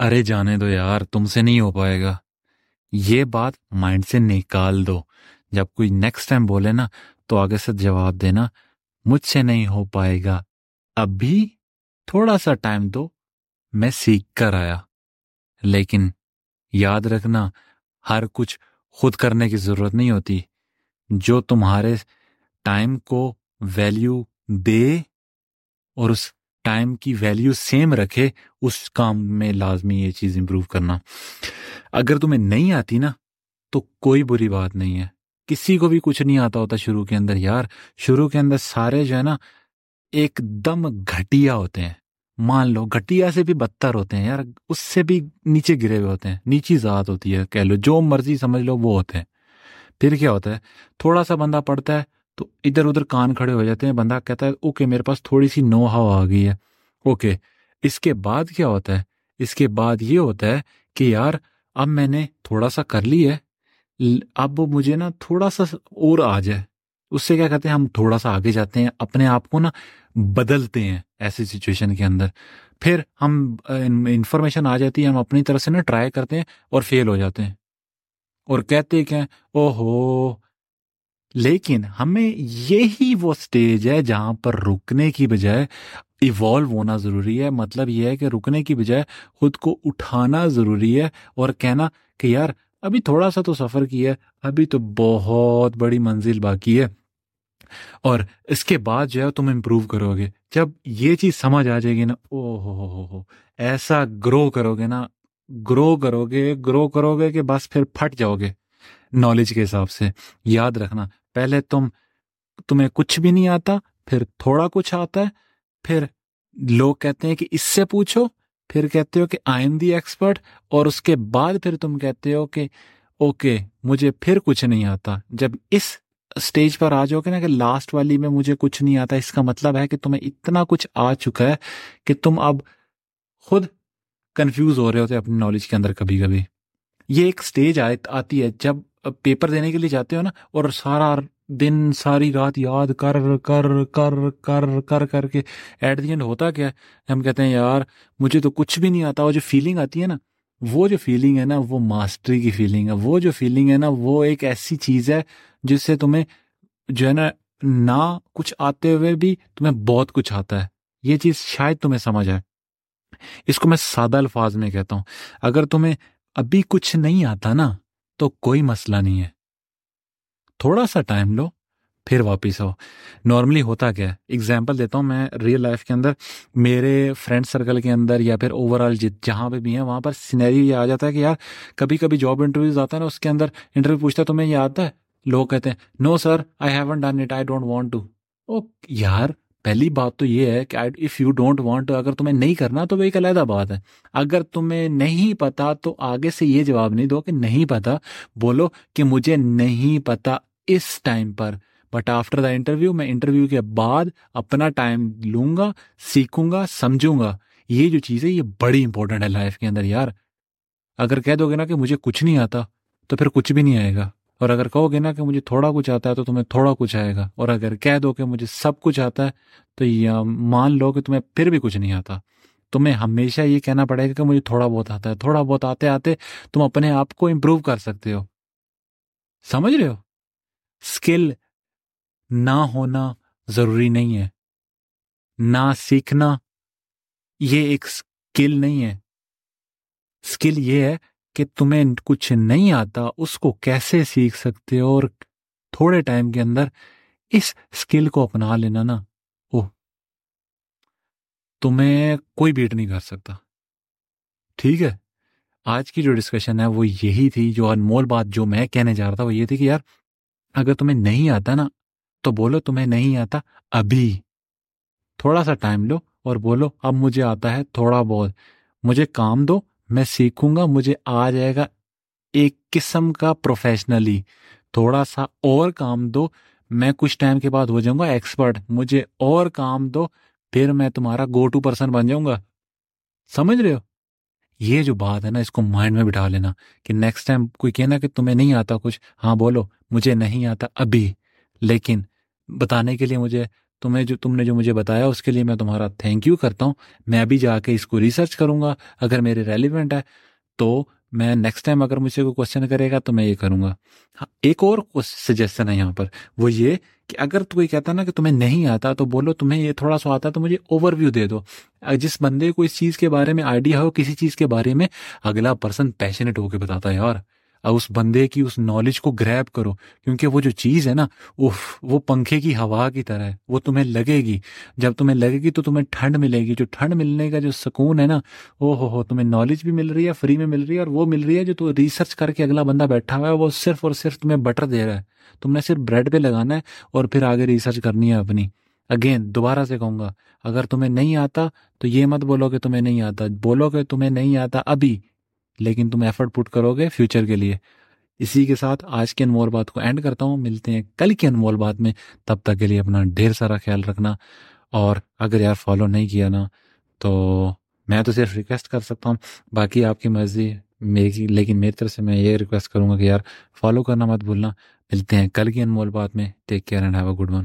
ارے جانے دو یار، تم سے نہیں ہو پائے گا۔ یہ بات مائنڈ سے نکال دو۔ جب کوئی نیکسٹ ٹائم بولے نا، تو آگے سے جواب دینا مجھ سے نہیں ہو پائے گا۔ ابھی تھوڑا سا ٹائم دو، میں سیکھ کر آیا۔ لیکن یاد رکھنا، ہر کچھ خود کرنے کی ضرورت نہیں ہوتی۔ جو تمہارے ٹائم کو ویلیو دے اور اس ٹائم کی ویلیو سیم رکھے، اس کام میں لازمی یہ چیز امپروو کرنا۔ اگر تمہیں نہیں آتی نا، تو کوئی بری بات نہیں ہے۔ کسی کو بھی کچھ نہیں آتا ہوتا شروع کے اندر، یار۔ شروع کے اندر سارے جو ہے نا، ایک دم گھٹیا ہوتے ہیں۔ مان لو، گھٹیا سے بھی بدتر ہوتے ہیں، یار۔ اس سے بھی نیچے گرے ہوئے ہوتے ہیں۔ نیچی ذات ہوتی ہے، کہہ لو۔ جو مرضی سمجھ لو، وہ ہوتے ہیں۔ پھر کیا ہوتا ہے؟ تھوڑا سا بندہ پڑھتا ہے تو ادھر ادھر کان کھڑے ہو جاتے ہیں۔ بندہ کہتا ہے، اوکے، میرے پاس تھوڑی سی نو ہاؤ آ گئی ہے۔ اوکے، اس کے بعد کیا ہوتا ہے؟ اس کے بعد یہ ہوتا ہے کہ یار، اب میں نے تھوڑا سا کر لی ہے۔ اب مجھے نا تھوڑا سا اور آ جائے۔ اس سے کیا کہتے ہیں؟ ہم تھوڑا سا آگے جاتے ہیں، اپنے آپ کو نا بدلتے ہیں ایسی سچویشن کے اندر۔ پھر ہم انفارمیشن آ جاتی ہے، ہم اپنی طرف سے نا ٹرائی کرتے ہیں اور فیل ہو جاتے ہیں۔ اور کہتے کہ او ہو لیکن ہمیں یہی وہ سٹیج ہے جہاں پر رکنے کی بجائے ایوالو ہونا ضروری ہے۔ مطلب یہ ہے کہ رکنے کی بجائے خود کو اٹھانا ضروری ہے اور کہنا کہ یار، ابھی تھوڑا سا تو سفر کیا ہے، ابھی تو بہت بڑی منزل باقی ہے اور اس کے بعد جو ہے تم امپروو کرو گے۔ جب یہ چیز سمجھ آ جائے گی نا او ہو ہو ہو، ایسا گرو کرو گے نا گرو کرو گے گرو کرو گے کہ بس پھر پھٹ جاؤ گے۔ نالج کے حساب سے، یاد رکھنا۔ پہلے تم، تمہیں کچھ بھی نہیں آتا، پھر تھوڑا کچھ آتا ہے، پھر لوگ کہتے ہیں کہ اس سے پوچھو، پھر کہتے ہو کہ آئی ایم دی ایکسپرٹ اور اس کے بعد پھر تم کہتے ہو کہ اوکے مجھے پھر کچھ نہیں آتا۔ جب اس اسٹیج پر آ جاؤ گے نا کہ لاسٹ والی میں مجھے کچھ نہیں آتا، اس کا مطلب ہے کہ تمہیں اتنا کچھ آ چکا ہے کہ تم اب خود کنفیوز ہو رہے ہوتے اپنی نالج کے اندر کبھی کبھی۔ یہ ایک اسٹیج آتی ہے جب پیپر دینے کے لیے جاتے ہو نا، اور سارا دن، ساری رات یاد کر کر کر کر کر کر کے ایٹ دی اینڈ ہوتا کیا؟ ہم کہتے ہیں، یار، مجھے تو کچھ بھی نہیں آتا، وہ جو فیلنگ آتی ہے نا، وہ جو فیلنگ ہے نا، وہ ماسٹری کی فیلنگ ہے، وہ جو فیلنگ ہے نا، وہ ایک ایسی چیز ہے جس سے تمہیں جو ہے نا، نہ کچھ آتے ہوئے بھی تمہیں بہت کچھ آتا ہے۔ یہ چیز شاید تمہیں سمجھ آئے۔ اس کو میں سادہ الفاظ میں کہتا ہوں۔ اگر تمہیں ابھی کچھ نہیں آتا نا تو کوئی مسئلہ نہیں ہے۔ تھوڑا سا ٹائم لو، پھر واپس آؤ۔ نارملی ہوتا کیا ہے؟ اگزامپل دیتا ہوں میں ریئل لائف کے اندر۔ میرے فرینڈ سرکل کے اندر یا پھر اوور آل جہاں پہ بھی ہیں، وہاں پر سینیری یہ آ جاتا ہے کہ یار کبھی کبھی جاب انٹرویوز آتا ہے نا، اس کے اندر انٹرویو پوچھتا ہے تمہیں یہ آتا ہے؟ لوگ کہتے ہیں no sir I have done it I don't want to او یار پہلی بات تو یہ ہے کہ اف یو ڈونٹ وانٹ اگر تمہیں نہیں کرنا تو وہ ایک علیحدہ بات ہے۔ اگر تمہیں نہیں پتا تو آگے سے یہ جواب نہیں دو کہ نہیں پتا۔ بولو کہ مجھے نہیں پتا اس ٹائم پر۔ بٹ آفٹر دا انٹرویو میں انٹرویو کے بعد اپنا ٹائم لوں گا، سیکھوں گا، سمجھوں گا۔ یہ جو چیز ہے، یہ بڑی امپورٹنٹ ہے لائف کے اندر یار۔ اگر کہہ دو گے نا کہ مجھے کچھ نہیں آتا، تو پھر کچھ بھی نہیں آئے گا۔ اور اگر کہو گے نا کہ مجھے تھوڑا کچھ آتا ہے تو تمہیں تھوڑا کچھ آئے گا، اور اگر کہہ دو کہ مجھے سب کچھ آتا ہے تو یہ مان لو کہ تمہیں پھر بھی کچھ نہیں آتا۔ تمہیں ہمیشہ یہ کہنا پڑے گا کہ مجھے تھوڑا بہت آتا ہے، تھوڑا بہت آتے آتے تم اپنے آپ کو امپروو کر سکتے ہو۔ سمجھ رہے ہو؟ اسکل نہ ہونا ضروری نہیں ہے۔ نہ سیکھنا یہ ایک اسکل نہیں ہے۔ اسکل یہ ہے کہ تمہیں کچھ نہیں آتا، اس کو کیسے سیکھ سکتے ہو؟ اور تھوڑے ٹائم کے اندر اس اسکل کو اپنا لینا نا۔ او تمہیں کوئی بیٹ نہیں کر سکتا۔ ٹھیک ہے، آج کی جو ڈسکشن ہے وہ یہی تھی، جو انمول بات جو میں کہنے جا رہا تھا وہ یہ تھی کہ یار، اگر تمہیں نہیں آتا نا، تو بولو تمہیں نہیں آتا ابھی۔ تھوڑا سا ٹائم لو اور بولو، اب مجھے آتا ہے تھوڑا بہت، مجھے کام دو میں سیکھوں گا، مجھے آ جائے گا ایک قسم کا پروفیشنلی تھوڑا سا اور کام دو، میں کچھ ٹائم کے بعد ہو جاؤں گا ایکسپرٹ مجھے اور کام دو، پھر میں تمہارا گو ٹو پرسن بن جاؤں گا۔ سمجھ رہے ہو؟ یہ جو بات ہے نا، اس کو مائنڈ میں بٹھا لینا کہ نیکسٹ ٹائم کوئی کہنا کہ تمہیں نہیں آتا کچھ ہاں بولو، مجھے نہیں آتا ابھی۔ لیکن بتانے کے لیے مجھے تمہیں جو تم نے جو مجھے بتایا، اس کے لیے میں تمہارا تھینک یو کرتا ہوں۔ میں ابھی جا کے اس کو ریسرچ کروں گا۔ اگر میرے ریلیونٹ ہے، تو میں نیکسٹ ٹائم اگر مجھ سے کوئی کوشچن کرے گا، تو میں یہ کروں گا۔ ہاں، ایک اور سجیشن ہے یہاں پر۔ وہ یہ کہ اگر تو کوئی کہتا نا کہ تمہیں نہیں آتا، تو بولو تمہیں یہ تھوڑا سا آتا تو مجھے اوور ویو دے دو۔ جس بندے کو اس چیز کے بارے میں آئیڈیا ہو کسی چیز کے بارے میں اگلا پرسن پیشنیٹ ہو کے بتاتا ہے، یار۔ اس بندے کی اس نالج کو گریب کرو، کیونکہ وہ جو چیز ہے نا اف وہ پنکھے کی ہوا کی طرح ہے، وہ تمہیں لگے گی۔ جب تمہیں لگے گی تو تمہیں ٹھنڈ ملے گی۔ جو ٹھنڈ ملنے کا جو سکون ہے نا او ہو ہو، تمہیں نالج بھی مل رہی ہے فری میں مل رہی ہے، اور وہ مل رہی ہے جو تو ریسرچ کر کے اگلا بندہ بیٹھا ہوا ہے، وہ صرف اور صرف تمہیں بٹر دے رہا ہے۔ تم نے صرف بریڈ پہ لگانا ہے اور پھر آگے ریسرچ کرنی ہے اپنی۔ اگین دوبارہ سے کہوں گا، اگر تمہیں نہیں آتا تو یہ مت بولو کہ تمہیں نہیں آتا۔ بولو کہ تمہیں نہیں آتا ابھی۔ لیکن تم ایفرٹ پٹ کرو گے فیوچر کے لیے۔ اسی کے ساتھ آج کے انمول بات کو اینڈ کرتا ہوں۔ ملتے ہیں کل کی انمول بات میں۔ تب تک کے لیے اپنا ڈھیر سارا خیال رکھنا۔ اور اگر یار فالو نہیں کیا نا، تو میں تو صرف ریکویسٹ کر سکتا ہوں۔ باقی آپ کی مرضی، میری، لیکن میری طرف سے میں یہ ریکویسٹ کروں گا کہ یار فالو کرنا مت بھولنا۔ ملتے ہیں کل کی انمول بات میں۔ Take care and have a good one